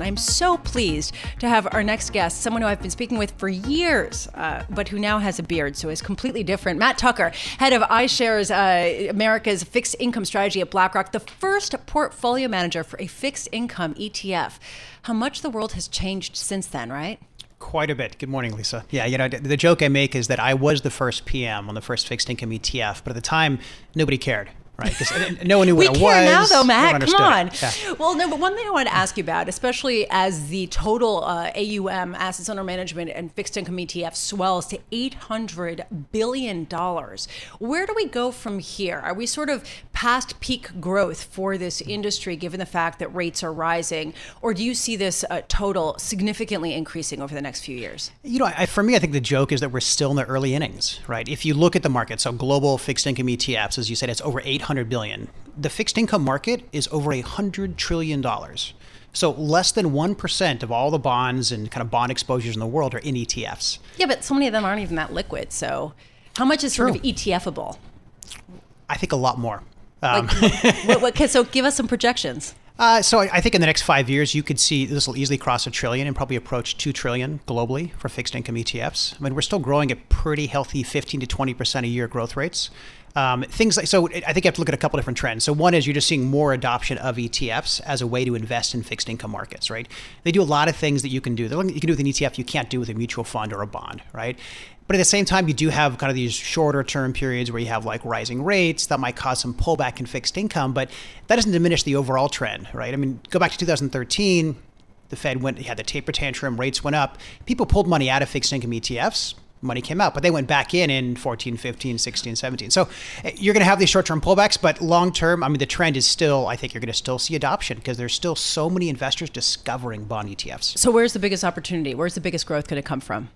I'm so pleased to have our next guest, someone who I've been speaking with for years, uh, but who now has a beard, so is completely different. Matt Tucker, head of iShares uh, America's fixed income strategy at BlackRock, the first portfolio manager for a fixed income ETF. How much the world has changed since then, right? Quite a bit. Good morning, Lisa. Yeah, you know, the joke I make is that I was the first PM on the first fixed income ETF, but at the time, nobody cared right? Because no one knew what we it care was. now, though, Matt. Come on. Yeah. Well, no, but one thing I wanted to ask you about, especially as the total uh, AUM, assets under management, and fixed income ETF swells to eight hundred billion dollars. Where do we go from here? Are we sort of past peak growth for this industry, given the fact that rates are rising, or do you see this uh, total significantly increasing over the next few years? You know, I, for me, I think the joke is that we're still in the early innings, right? If you look at the market, so global fixed income ETFs, as you said, it's over eight 800 billion. The fixed income market is over a hundred trillion dollars. So less than 1% of all the bonds and kind of bond exposures in the world are in ETFs. Yeah, but so many of them aren't even that liquid. So how much is True. sort of ETFable? I think a lot more. Um, like, what, what, so give us some projections. Uh, so I, I think in the next five years, you could see this will easily cross a trillion and probably approach two trillion globally for fixed income ETFs. I mean, we're still growing at pretty healthy 15 to 20 percent a year growth rates. Um, things like so, I think you have to look at a couple different trends. So one is you're just seeing more adoption of ETFs as a way to invest in fixed income markets, right? They do a lot of things that you can do. You can do with an ETF you can't do with a mutual fund or a bond, right? But at the same time, you do have kind of these shorter term periods where you have like rising rates that might cause some pullback in fixed income, but that doesn't diminish the overall trend, right? I mean, go back to 2013 the Fed went had the taper tantrum, rates went up. People pulled money out of fixed income ETFs money came out, but they went back in in 14, 15, 16, 17. So eh, you're going to have these short term pullbacks, but long term, I mean, the trend is still, I think you're going to still see adoption because there's still so many investors discovering bond ETFs. So where's the biggest opportunity? Where's the biggest growth going to come from?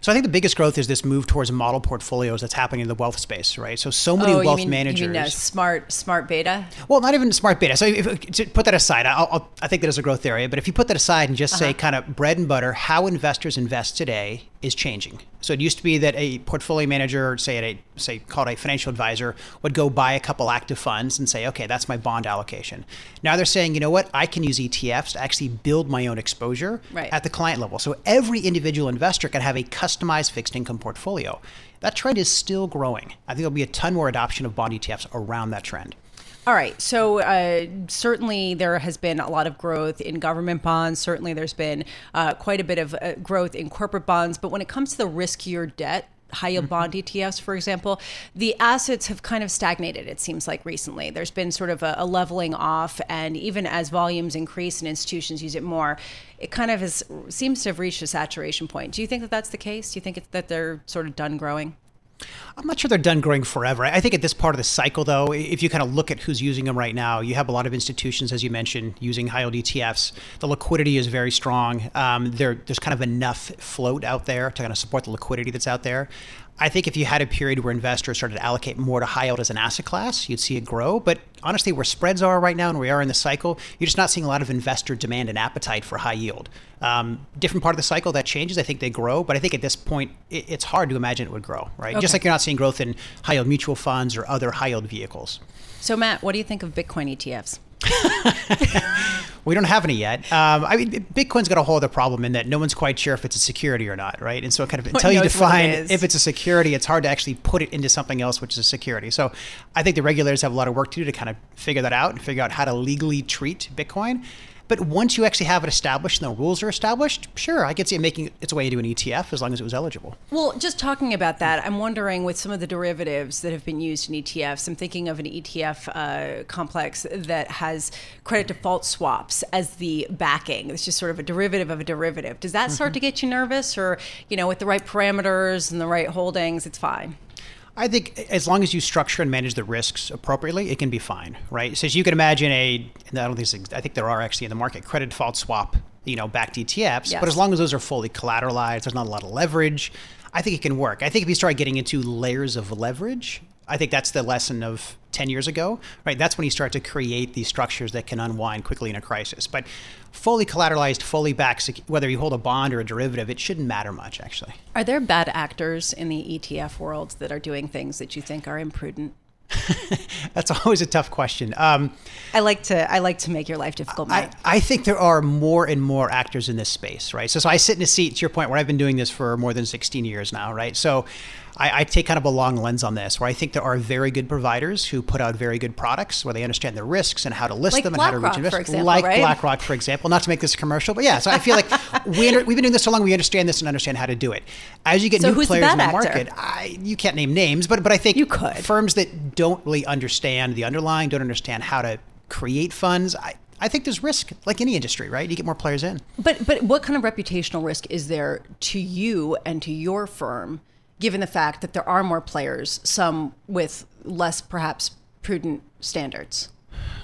So I think the biggest growth is this move towards model portfolios that's happening in the wealth space, right? So so many oh, wealth mean, managers. You mean uh, smart smart beta? Well, not even smart beta. So if, to put that aside, I'll, I'll, i think that is a growth area. But if you put that aside and just uh-huh. say kind of bread and butter, how investors invest today is changing. So it used to be that a portfolio manager, say at a say called a financial advisor, would go buy a couple active funds and say, okay, that's my bond allocation. Now they're saying, you know what, I can use ETFs to actually build my own exposure right. at the client level. So every individual investor can have a customized fixed income portfolio. That trend is still growing. I think there'll be a ton more adoption of bond ETFs around that trend. All right. So uh, certainly there has been a lot of growth in government bonds. Certainly there's been uh, quite a bit of uh, growth in corporate bonds. But when it comes to the riskier debt, high yield mm-hmm. bond ETFs, for example, the assets have kind of stagnated, it seems like recently. There's been sort of a, a, leveling off, and even as volumes increase and institutions use it more, it kind of has, seems to have reached a saturation point. Do you think that that's the case? Do you think that they're sort of done growing? I'm not sure they're done growing forever. I think at this part of the cycle, though, if you kind of look at who's using them right now, you have a lot of institutions, as you mentioned, using high yield ETFs. The liquidity is very strong. Um, there, there's kind of enough float out there to kind of support the liquidity that's out there. I think if you had a period where investors started to allocate more to high yield as an asset class, you'd see it grow. But honestly, where spreads are right now and we are in the cycle, you're just not seeing a lot of investor demand and appetite for high yield. Um, different part of the cycle that changes. I think they grow, but I think at this point, it, it's hard to imagine it would grow, right? Okay. Just like you're not seeing growth in high yield mutual funds or other high yield vehicles. So, Matt, what do you think of Bitcoin ETFs? we don't have any yet. Um, I mean, Bitcoin's got a whole other problem in that no one's quite sure if it's a security or not, right? And so, kind of until you define it if it's a security, it's hard to actually put it into something else, which is a security. So, I think the regulators have a lot of work to do to kind of figure that out and figure out how to legally treat Bitcoin. But once you actually have it established and the rules are established, sure, I could see it making its way into an ETF as long as it was eligible. Well, just talking about that, I'm wondering with some of the derivatives that have been used in ETFs, I'm thinking of an ETF uh, complex that has credit default swaps as the backing. It's just sort of a derivative of a derivative. Does that start mm-hmm. to get you nervous, or you know, with the right parameters and the right holdings, it's fine? I think as long as you structure and manage the risks appropriately, it can be fine, right? So as you can imagine, a I don't think I think there are actually in the market credit default swap, you know, backed ETFs. Yes. But as long as those are fully collateralized, there's not a lot of leverage. I think it can work. I think if you start getting into layers of leverage, I think that's the lesson of 10 years ago, right? That's when you start to create these structures that can unwind quickly in a crisis. But fully collateralized, fully backed, whether you hold a bond or a derivative, it shouldn't matter much, actually. Are there bad actors in the ETF world that are doing things that you think are imprudent? That's always a tough question. Um, I like to I like to make your life difficult. I, I, think there are more and more actors in this space, right? So, so I sit in a seat to your point where I've been doing this for more than 16 years now, right? So I, I, take kind of a long lens on this, where I think there are very good providers who put out very good products, where they understand the risks and how to list like them and how to reach investors. like right? BlackRock, for example. Not to make this a commercial, but yeah. So I feel like we under, we've been doing this so long, we understand this and understand how to do it. As you get so new players the in the actor? market, I, you can't name names, but but I think you could. firms that don't really understand the underlying, don't understand how to create funds. I, I think there's risk, like any industry, right? You get more players in. But but what kind of reputational risk is there to you and to your firm given the fact that there are more players, some with less perhaps prudent standards?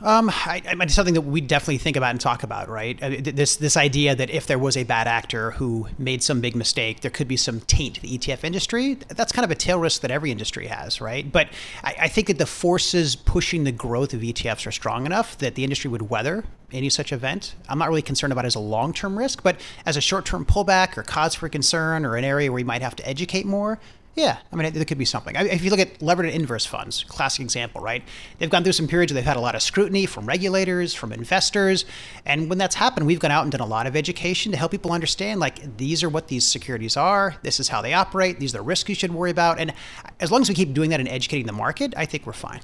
Um, I, I mean, it's something that we definitely think about and talk about, right? This this idea that if there was a bad actor who made some big mistake, there could be some taint to the ETF industry. That's kind of a tail risk that every industry has, right? But I, I think that the forces pushing the growth of ETFs are strong enough that the industry would weather any such event. I'm not really concerned about as a long term risk, but as a short term pullback or cause for concern or an area where you might have to educate more, yeah, I mean, there could be something. If you look at levered and inverse funds, classic example, right? They've gone through some periods where they've had a lot of scrutiny from regulators, from investors, and when that's happened, we've gone out and done a lot of education to help people understand, like, these are what these securities are, this is how they operate, these are the risks you should worry about, and as long as we keep doing that and educating the market, I think we're fine.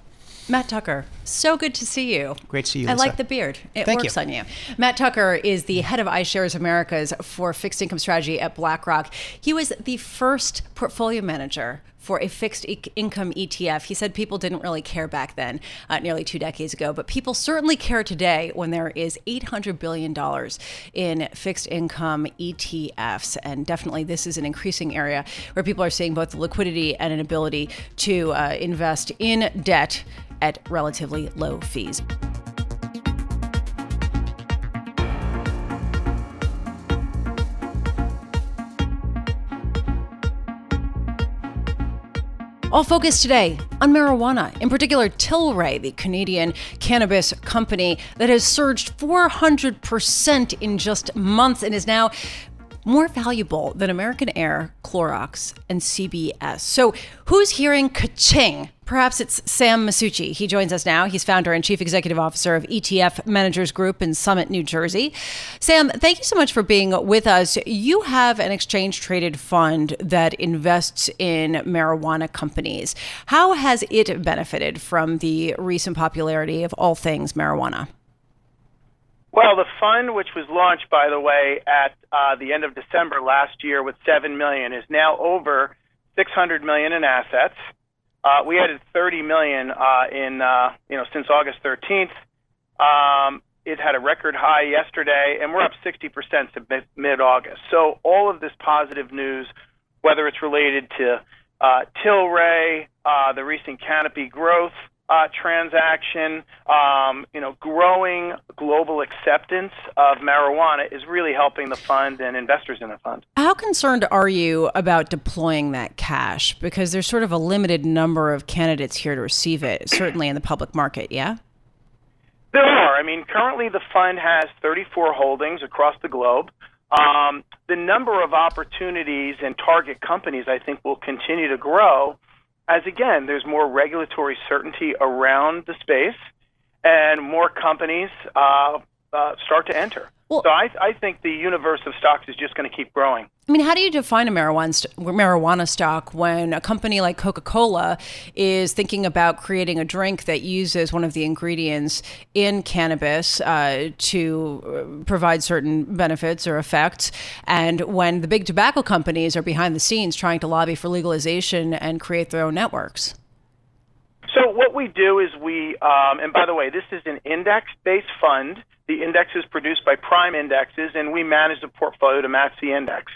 Matt Tucker, so good to see you. Great to see you. I like the beard. It Thank works you. on you. Matt Tucker is the head of iShares Americas for fixed income strategy at BlackRock. He was the first portfolio manager for a fixed e- income ETF. He said people didn't really care back then, uh, nearly two decades ago, but people certainly care today when there is $800 billion in fixed income ETFs. And definitely, this is an increasing area where people are seeing both the liquidity and an ability to uh, invest in debt at relatively low fees. All focus today on marijuana, in particular Tilray, the Canadian cannabis company that has surged 400% in just months and is now more valuable than American Air, Clorox, and CBS. So, who's hearing ka-ching? Perhaps it's Sam Masucci. He joins us now. He's founder and chief executive officer of ETF Managers Group in Summit, New Jersey. Sam, thank you so much for being with us. You have an exchange traded fund that invests in marijuana companies. How has it benefited from the recent popularity of all things marijuana? Well, the fund, which was launched, by the way, at uh, the end of December last year with seven million, is now over six hundred million in assets. Uh, we added thirty million uh, in uh, you know since August thirteenth. Um, it had a record high yesterday, and we're up sixty percent to mid August. So all of this positive news, whether it's related to uh, Tilray, uh, the recent Canopy growth uh, transaction, um, you know, growing global acceptance of marijuana is really helping the fund and investors in the fund. How concerned are you about deploying that cash? Because there's sort of a limited number of candidates here to receive it, certainly in the public market, yeah? There are. I mean, currently the fund has 34 holdings across the globe. Um, the number of opportunities and target companies, I think, will continue to grow as again, there's more regulatory certainty around the space, and more companies uh, uh, start to enter. Well, so I, I, think the universe of stocks is just going to keep growing. I mean, how do you define a marijuana st- marijuana stock when a company like Coca Cola is thinking about creating a drink that uses one of the ingredients in cannabis uh, to uh, provide certain benefits or effects, and when the big tobacco companies are behind the scenes trying to lobby for legalization and create their own networks? So what we do is we, um, and by the way, this is an index-based fund. The index is produced by Prime Indexes, and we manage the portfolio to match the index.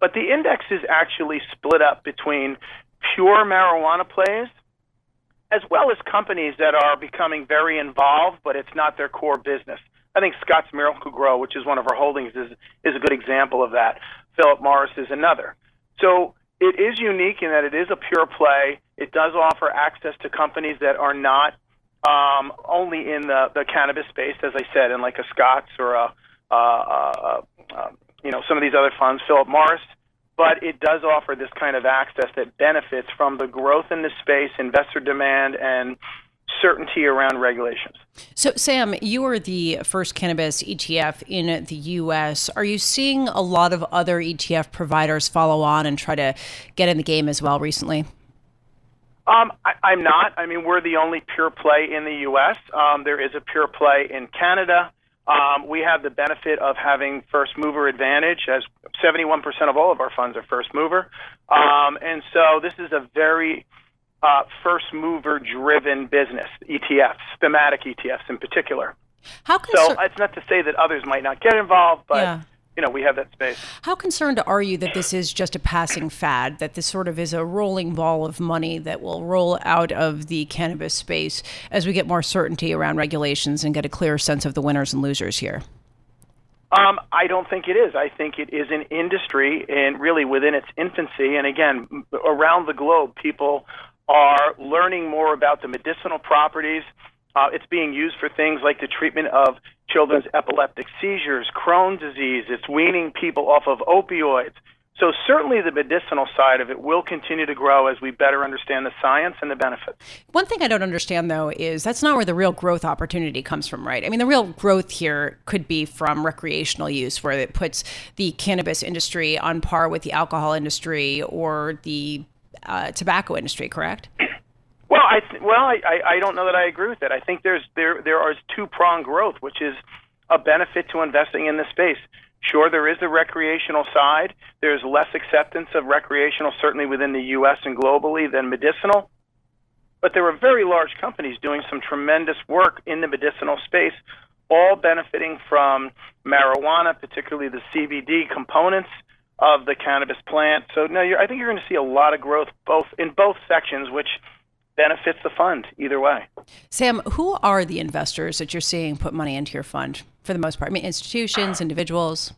But the index is actually split up between pure marijuana plays as well as companies that are becoming very involved, but it's not their core business. I think Scotts Miracle-Gro, which is one of our holdings, is, is a good example of that. Philip Morris is another. So it is unique in that it is a pure play. It does offer access to companies that are not um, only in the, the cannabis space, as I said, in like a Scotts or a, uh, uh, uh, you know, some of these other funds, Philip Morris. But it does offer this kind of access that benefits from the growth in this space, investor demand, and certainty around regulations. So, Sam, you are the first cannabis ETF in the U.S. Are you seeing a lot of other ETF providers follow on and try to get in the game as well recently? Um, I, am not. I mean, we're the only pure play in the U.S. Um, there is a pure play in Canada. Um, we have the benefit of having first mover advantage, as 71% of all of our funds are first mover. Um, and so this is a very uh, first mover driven business, ETFs, thematic ETFs in particular. How concern- so it's not to say that others might not get involved, but yeah. You know we have that space. How concerned are you that this is just a passing fad? That this sort of is a rolling ball of money that will roll out of the cannabis space as we get more certainty around regulations and get a clearer sense of the winners and losers here? Um, I don't think it is. I think it is an industry and really within its infancy. And again, around the globe, people are learning more about the medicinal properties. Uh, it's being used for things like the treatment of children's epileptic seizures, Crohn's disease. It's weaning people off of opioids. So certainly the medicinal side of it will continue to grow as we better understand the science and the benefits. One thing I don't understand though is that's not where the real growth opportunity comes from, right? I mean, the real growth here could be from recreational use where it puts the cannabis industry on par with the alcohol industry or the uh, tobacco industry, correct? Well, I th- well, I, I, I don't know that I agree with that. I think there's there there is two prong growth, which is a benefit to investing in this space. Sure, there is the recreational side. There's less acceptance of recreational, certainly within the U.S. and globally, than medicinal. But there are very large companies doing some tremendous work in the medicinal space, all benefiting from marijuana, particularly the CBD components of the cannabis plant. So no, I think you're going to see a lot of growth both in both sections, which benefits the fund either way. Sam, who are the investors that you're seeing put money into your fund for the most part? I mean, institutions, individuals?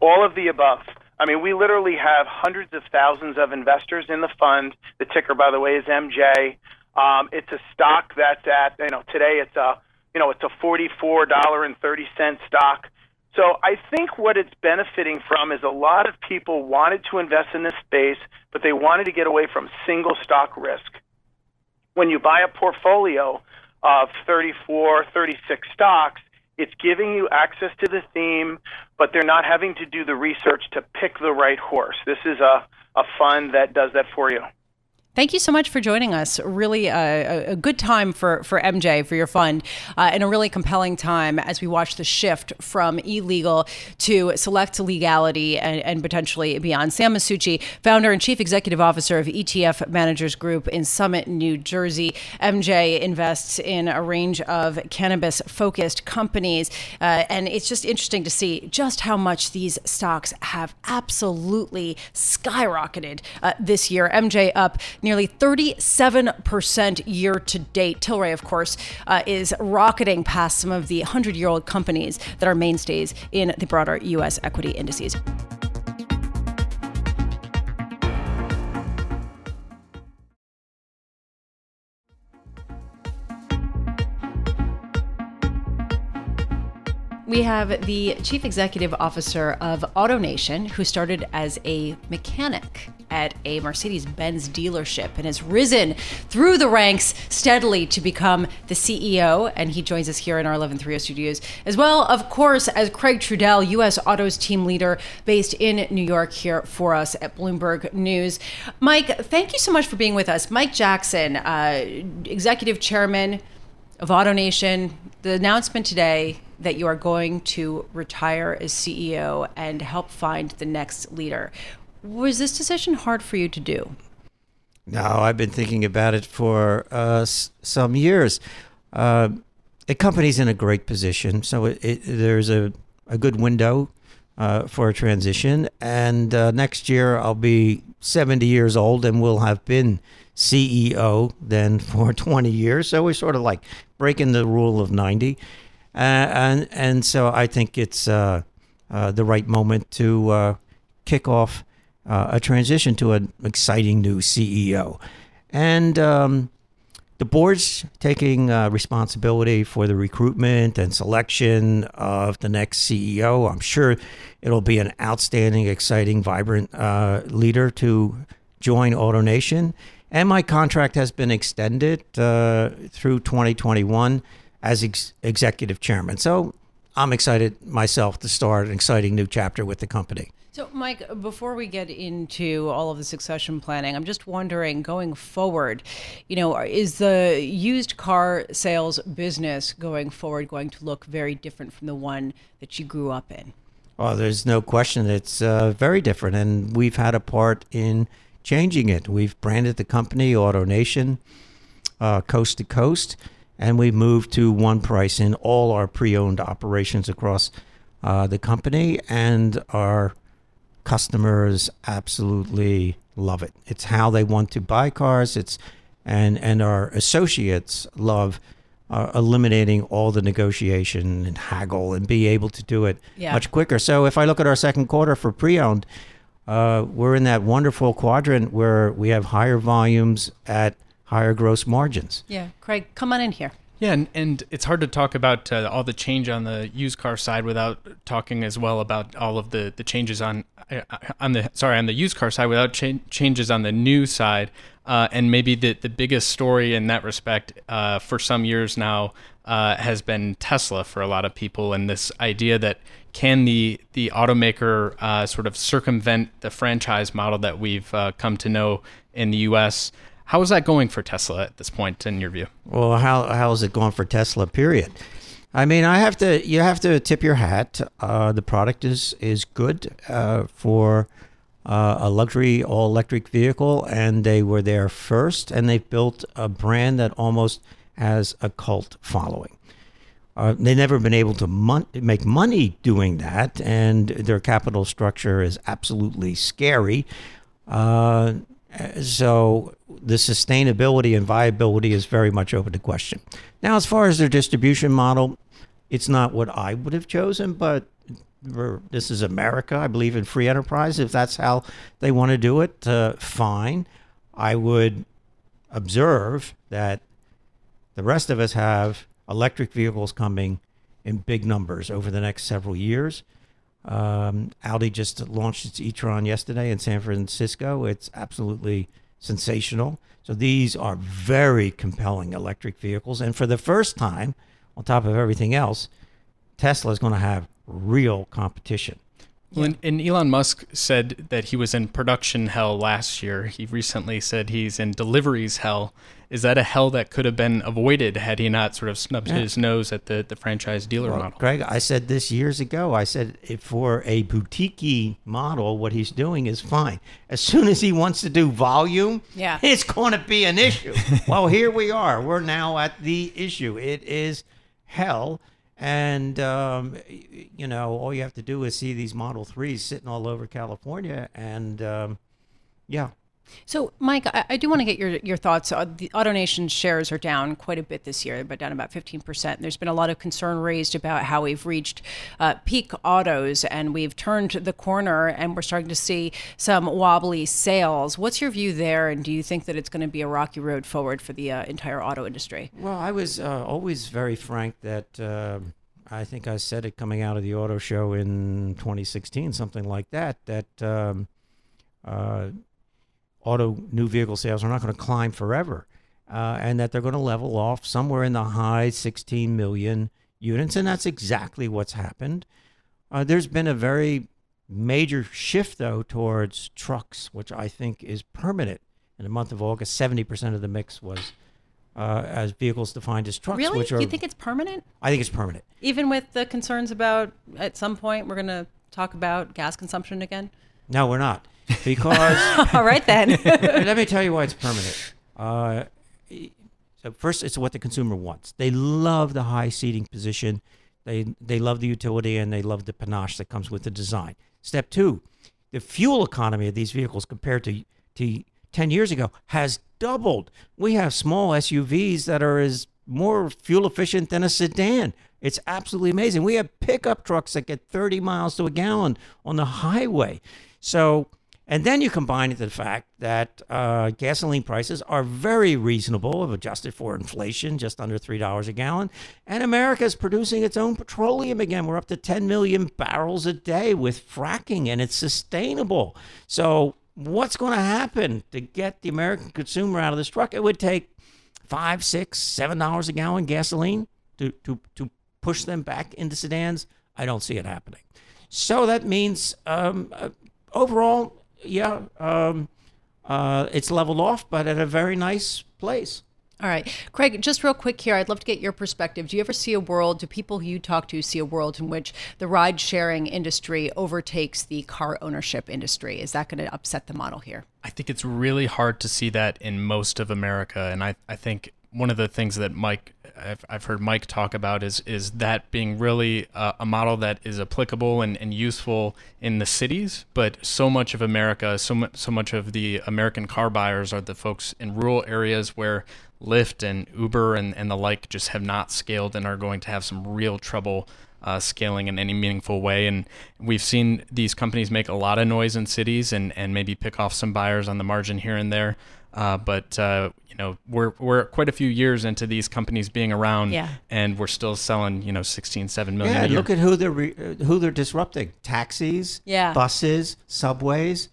All of the above. I mean, we literally have hundreds of thousands of investors in the fund. The ticker, by the way, is MJ. Um, it's a stock that's at you know today it's a you know it's a forty four dollar and thirty cent stock. So I think what it's benefiting from is a lot of people wanted to invest in this space, but they wanted to get away from single stock risk. When you buy a portfolio of 34, 36 stocks, it's giving you access to the theme, but they're not having to do the research to pick the right horse. This is a, a fund that does that for you. Thank you so much for joining us. Really a, a good time for, for MJ, for your fund, uh, and a really compelling time as we watch the shift from illegal to select legality and, and potentially beyond. Sam Masucci, founder and chief executive officer of ETF Managers Group in Summit, New Jersey. MJ invests in a range of cannabis focused companies. Uh, and it's just interesting to see just how much these stocks have absolutely skyrocketed uh, this year. MJ up nearly 37% year to date. Tilray, of course, uh, is rocketing past some of the 100 year old companies that are mainstays in the broader U.S. equity indices. We have the chief executive officer of AutoNation, who started as a mechanic at a Mercedes Benz dealership and has risen through the ranks steadily to become the CEO. And he joins us here in our 1130 studios, as well, of course, as Craig Trudell, U.S. Autos team leader based in New York, here for us at Bloomberg News. Mike, thank you so much for being with us. Mike Jackson, uh, executive chairman of AutoNation, the announcement today that you are going to retire as CEO and help find the next leader. Was this decision hard for you to do? No, I've been thinking about it for uh, some years. Uh, the company's in a great position, so it, it, there's a, a good window uh, for a transition. And uh, next year, I'll be 70 years old and will have been CEO then for 20 years. So we're sort of like breaking the rule of 90. Uh, and and so I think it's uh, the right moment to kick off uh, a transition to an exciting new CEO. And um, the board's taking uh, responsibility for the recruitment and selection of the next CEO. I'm sure it'll be an outstanding, exciting, vibrant uh, leader to join AutoNation. And my contract has been extended uh, through 2021 as ex- executive chairman. So I'm excited myself to start an exciting new chapter with the company. So, Mike, before we get into all of the succession planning, I'm just wondering going forward, you know, is the used car sales business going forward going to look very different from the one that you grew up in? Oh, there's no question. It's uh, very different, and we've had a part in changing it. We've branded the company AutoNation uh, coast to coast, and we've moved to one price in all our pre owned operations across uh, the company, and our customers absolutely love it. It's how they want to buy cars. It's and and our associates love uh, eliminating all the negotiation and haggle and be able to do it Yeah. much quicker. So if I look at our second quarter for pre-owned, uh, we're in that wonderful quadrant where we have higher volumes at higher gross margins. Yeah, Craig, come on in here. Yeah, and, and it's hard to talk about uh, all the change on the used car side without talking as well about all of the, the changes on uh, on the sorry on the used car side without cha- changes on the new side. Uh, and maybe the the biggest story in that respect uh, for some years now uh, has been Tesla for a lot of people, and this idea that can the the automaker uh, sort of circumvent the franchise model that we've come to know in the U.S. How is that going for Tesla at this point, in your view? Well, how how is it going for Tesla? Period. I mean, I have to. You have to tip your hat. Uh, the product is is good uh, for uh, a luxury all electric vehicle, and they were there first, and they've built a brand that almost has a cult following. Uh, they've never been able to mon- make money doing that, and their capital structure is absolutely scary. So the sustainability and viability is very much open to question. Now, as far as their distribution model, it's not what I would have chosen, but this is America. I believe in free enterprise. If that's how they want to do it, uh, fine. I would observe that the rest of us have electric vehicles coming in big numbers over the next several years. Um, Audi just launched its e-tron yesterday in San Francisco. It's absolutely sensational. So these are very compelling electric vehicles, and for the first time, on top of everything else, Tesla is going to have real competition. Well, and, and Elon Musk said that he was in production hell last year. He recently said he's in deliveries hell. Is that a hell that could have been avoided had he not sort of snubbed Yeah. his nose at the, the franchise dealer Well, model? Greg, I said this years ago. I said if for a boutique model, what he's doing is fine. As soon as he wants to do volume, Yeah. it's going to be an issue. well, here we are. We're now at the issue. It is hell. And, um, you know, all you have to do is see these Model 3s sitting all over California. And, um, yeah, So, Mike, I, I do want to get your your thoughts. Uh, the AutoNation shares are down quite a bit this year, but down about 15%. There's been a lot of concern raised about how we've reached uh, peak autos and we've turned the corner and we're starting to see some wobbly sales. What's your view there? And do you think that it's going to be a rocky road forward for the uh, entire auto industry? Well, I was uh, always very frank that um I think I said it coming out of the auto show in 2016, something like that, that um, uh, auto new vehicle sales are not going to climb forever uh, and that they're going to level off somewhere in the high 16 million units. And that's exactly what's happened. Uh, there's been a very major shift, though, towards trucks, which I think is permanent. In the month of August, 70% of the mix was uh, as vehicles defined as trucks, Really? which are you think it's permanent? I think it's permanent. Even with the concerns about at some point we're going to talk about gas consumption again? No, we're not, because All right, then. let me tell you why it's permanent. Uh, so first, it's what the consumer wants. They love the high seating position. They they love the utility and they love the panache that comes with the design. Step two, the fuel economy of these vehicles compared to to ten years ago has doubled. We have small SUVs that are as more fuel efficient than a sedan. It's absolutely amazing. We have pickup trucks that get 30 miles to a gallon on the highway. So And then you combine it to the fact that uh, gasoline prices are very reasonable, adjusted for inflation, just under $3 a gallon. And America is producing its own petroleum again. We're up to 10 million barrels a day with fracking, and it's sustainable. So, what's going to happen to get the American consumer out of this truck? It would take five, six, seven dollars a gallon gasoline to, to, to push them back into sedans. I don't see it happening. So that means um, uh, overall, yeah, um, uh, it's leveled off, but at a very nice place. All right. Craig, just real quick here, I'd love to get your perspective. Do you ever see a world, do people who you talk to see a world in which the ride sharing industry overtakes the car ownership industry? Is that going to upset the model here? I think it's really hard to see that in most of America. And I, I think one of the things that Mike I've, I've heard Mike talk about is is that being really a, a model that is applicable and, and useful in the cities, but so much of America, so much so much of the American car buyers are the folks in rural areas where Lyft and Uber and, and the like just have not scaled and are going to have some real trouble uh, scaling in any meaningful way. And we've seen these companies make a lot of noise in cities and, and maybe pick off some buyers on the margin here and there. Uh, but uh, you know, we're we're quite a few years into these companies being around, Yeah. and we're still selling you know 16, 7 million Yeah, a and year. look at who they're re- uh, who they're disrupting: taxis, Yeah. buses, subways,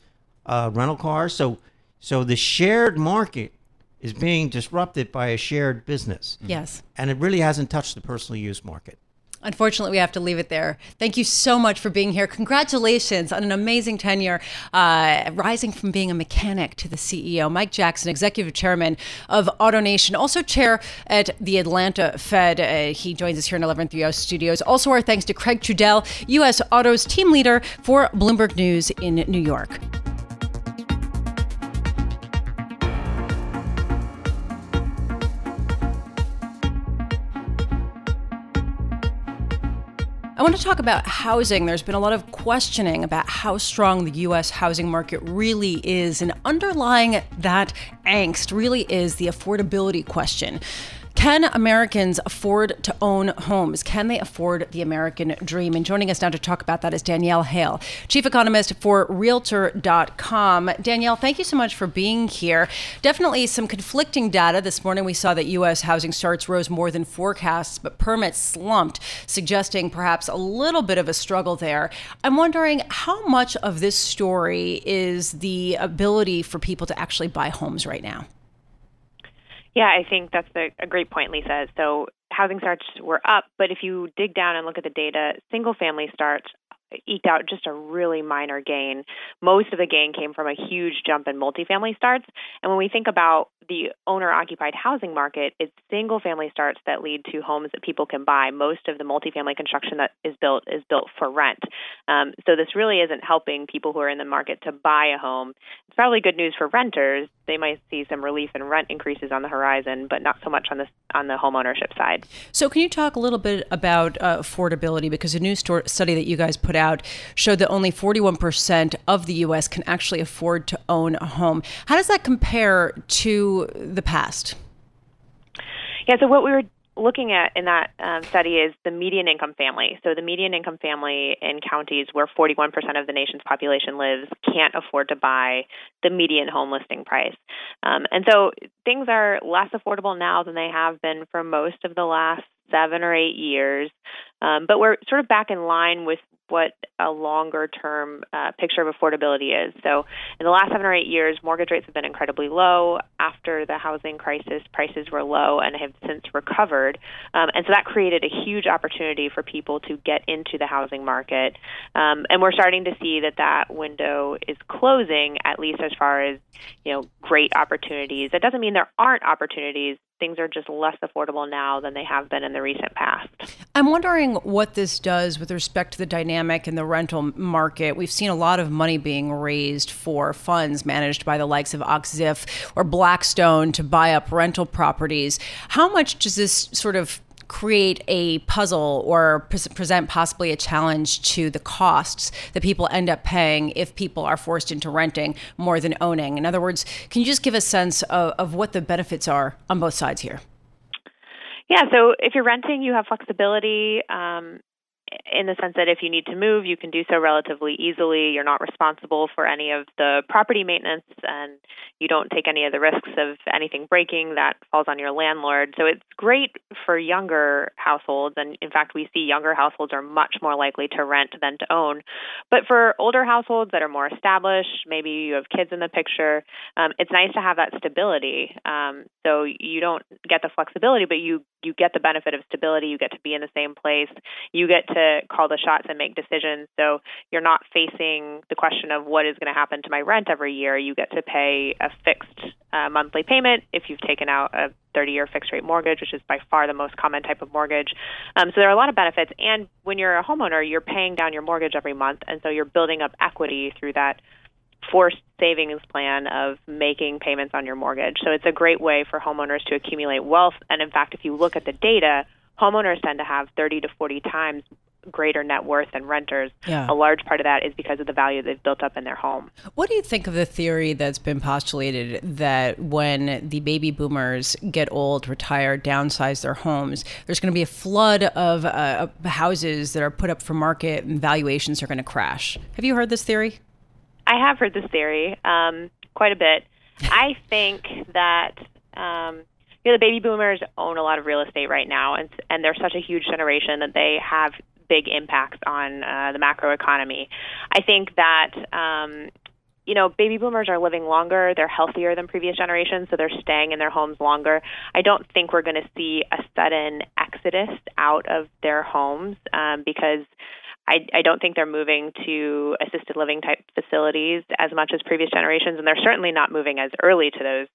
uh, rental cars. So, so the shared market is being disrupted by a shared business, Yes. and it really hasn't touched the personal use market. Unfortunately, we have to leave it there. Thank you so much for being here. Congratulations on an amazing tenure, uh, rising from being a mechanic to the CEO. Mike Jackson, Executive Chairman of AutoNation, also chair at the Atlanta Fed. Uh, he joins us here in 1130 Studios. Also, our thanks to Craig Trudell, U.S. Autos team leader for Bloomberg News in New York. I want to talk about housing. There's been a lot of questioning about how strong the U.S. housing market really is, and underlying that angst really is the affordability question. Can Americans afford to own homes? Can they afford the American dream? And joining us now to talk about that is Danielle Hale, chief economist for Realtor.com. Danielle, thank you so much for being here. Definitely some conflicting data. This morning we saw that U.S. housing starts rose more than forecasts, but permits slumped, suggesting perhaps a little bit of a struggle there. I'm wondering how much of this story is the ability for people to actually buy homes right now? Yeah, I think that's a, a great point, Lisa. So housing starts were up, but if you dig down and look at the data, single family starts eked out just a really minor gain. Most of the gain came from a huge jump in multifamily starts. And when we think about the owner occupied housing market, it's single family starts that lead to homes that people can buy. Most of the multifamily construction that is built is built for rent. Um, so this really isn't helping people who are in the market to buy a home. It's probably good news for renters. They might see some relief in rent increases on the horizon, but not so much on the on the home ownership side. So, can you talk a little bit about uh, affordability? Because a new sto- study that you guys put out showed that only 41% of the U.S. can actually afford to own a home. How does that compare to the past? Yeah, so what we were looking at in that um, study is the median income family. So the median income family in counties where 41% of the nation's population lives can't afford to buy the median home listing price. Um, and so things are less affordable now than they have been for most of the last seven or eight years. Um, but we're sort of back in line with what a longer term uh, picture of affordability is. So, in the last seven or eight years, mortgage rates have been incredibly low. After the housing crisis, prices were low and have since recovered. Um, and so that created a huge opportunity for people to get into the housing market. Um, and we're starting to see that that window is closing, at least as far as you know, great opportunities. That doesn't mean there aren't opportunities things are just less affordable now than they have been in the recent past. I'm wondering what this does with respect to the dynamic in the rental market. We've seen a lot of money being raised for funds managed by the likes of Oxif or Blackstone to buy up rental properties. How much does this sort of create a puzzle or pre- present possibly a challenge to the costs that people end up paying if people are forced into renting more than owning. In other words, can you just give a sense of, of what the benefits are on both sides here? Yeah, so if you're renting, you have flexibility. Um, in the sense that if you need to move, you can do so relatively easily. You're not responsible for any of the property maintenance, and you don't take any of the risks of anything breaking that falls on your landlord. So it's great for younger households, and in fact, we see younger households are much more likely to rent than to own. But for older households that are more established, maybe you have kids in the picture, um, it's nice to have that stability. Um, so you don't get the flexibility, but you you get the benefit of stability. You get to be in the same place. You get to call the shots and make decisions. So you're not facing the question of what is going to happen to my rent every year. You get to pay a fixed uh, monthly payment if you've taken out a 30 year fixed rate mortgage, which is by far the most common type of mortgage. Um, so there are a lot of benefits. And when you're a homeowner, you're paying down your mortgage every month. And so you're building up equity through that forced savings plan of making payments on your mortgage. So it's a great way for homeowners to accumulate wealth. And in fact, if you look at the data, homeowners tend to have 30 to 40 times greater net worth than renters. Yeah. A large part of that is because of the value they've built up in their home. What do you think of the theory that's been postulated that when the baby boomers get old, retire, downsize their homes, there's going to be a flood of uh, houses that are put up for market and valuations are going to crash? Have you heard this theory? I have heard this theory um, quite a bit. I think that um, you know the baby boomers own a lot of real estate right now, and and they're such a huge generation that they have big impacts on uh, the macro economy. I think that. Um, you know, baby boomers are living longer. They're healthier than previous generations, so they're staying in their homes longer. I don't think we're going to see a sudden exodus out of their homes um, because I, I don't think they're moving to assisted living type facilities as much as previous generations, and they're certainly not moving as early to those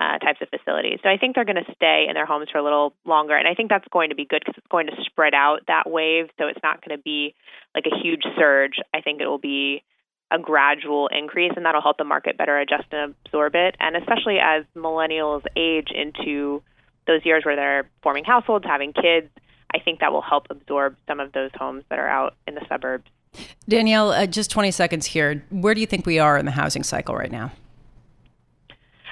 uh, types of facilities. So I think they're going to stay in their homes for a little longer, and I think that's going to be good because it's going to spread out that wave. So it's not going to be like a huge surge. I think it will be a gradual increase, and that'll help the market better adjust and absorb it. And especially as millennials age into those years where they're forming households, having kids, I think that will help absorb some of those homes that are out in the suburbs. Danielle, uh, just 20 seconds here. Where do you think we are in the housing cycle right now?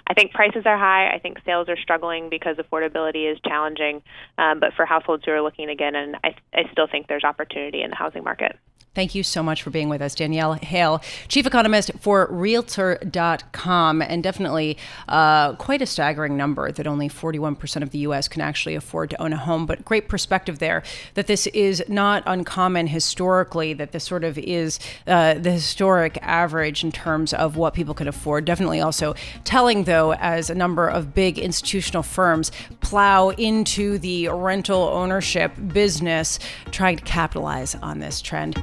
I think prices are high. I think sales are struggling because affordability is challenging. Um, but for households who are looking again, and I, I still think there's opportunity in the housing market. Thank you so much for being with us, Danielle Hale, chief economist for Realtor.com, and definitely uh, quite a staggering number that only 41% of the U.S. can actually afford to own a home. But great perspective there that this is not uncommon historically, that this sort of is uh, the historic average in terms of what people can afford. Definitely also telling, though, as a number of big institutional firms plow into the rental ownership business, trying to capitalize on this trend.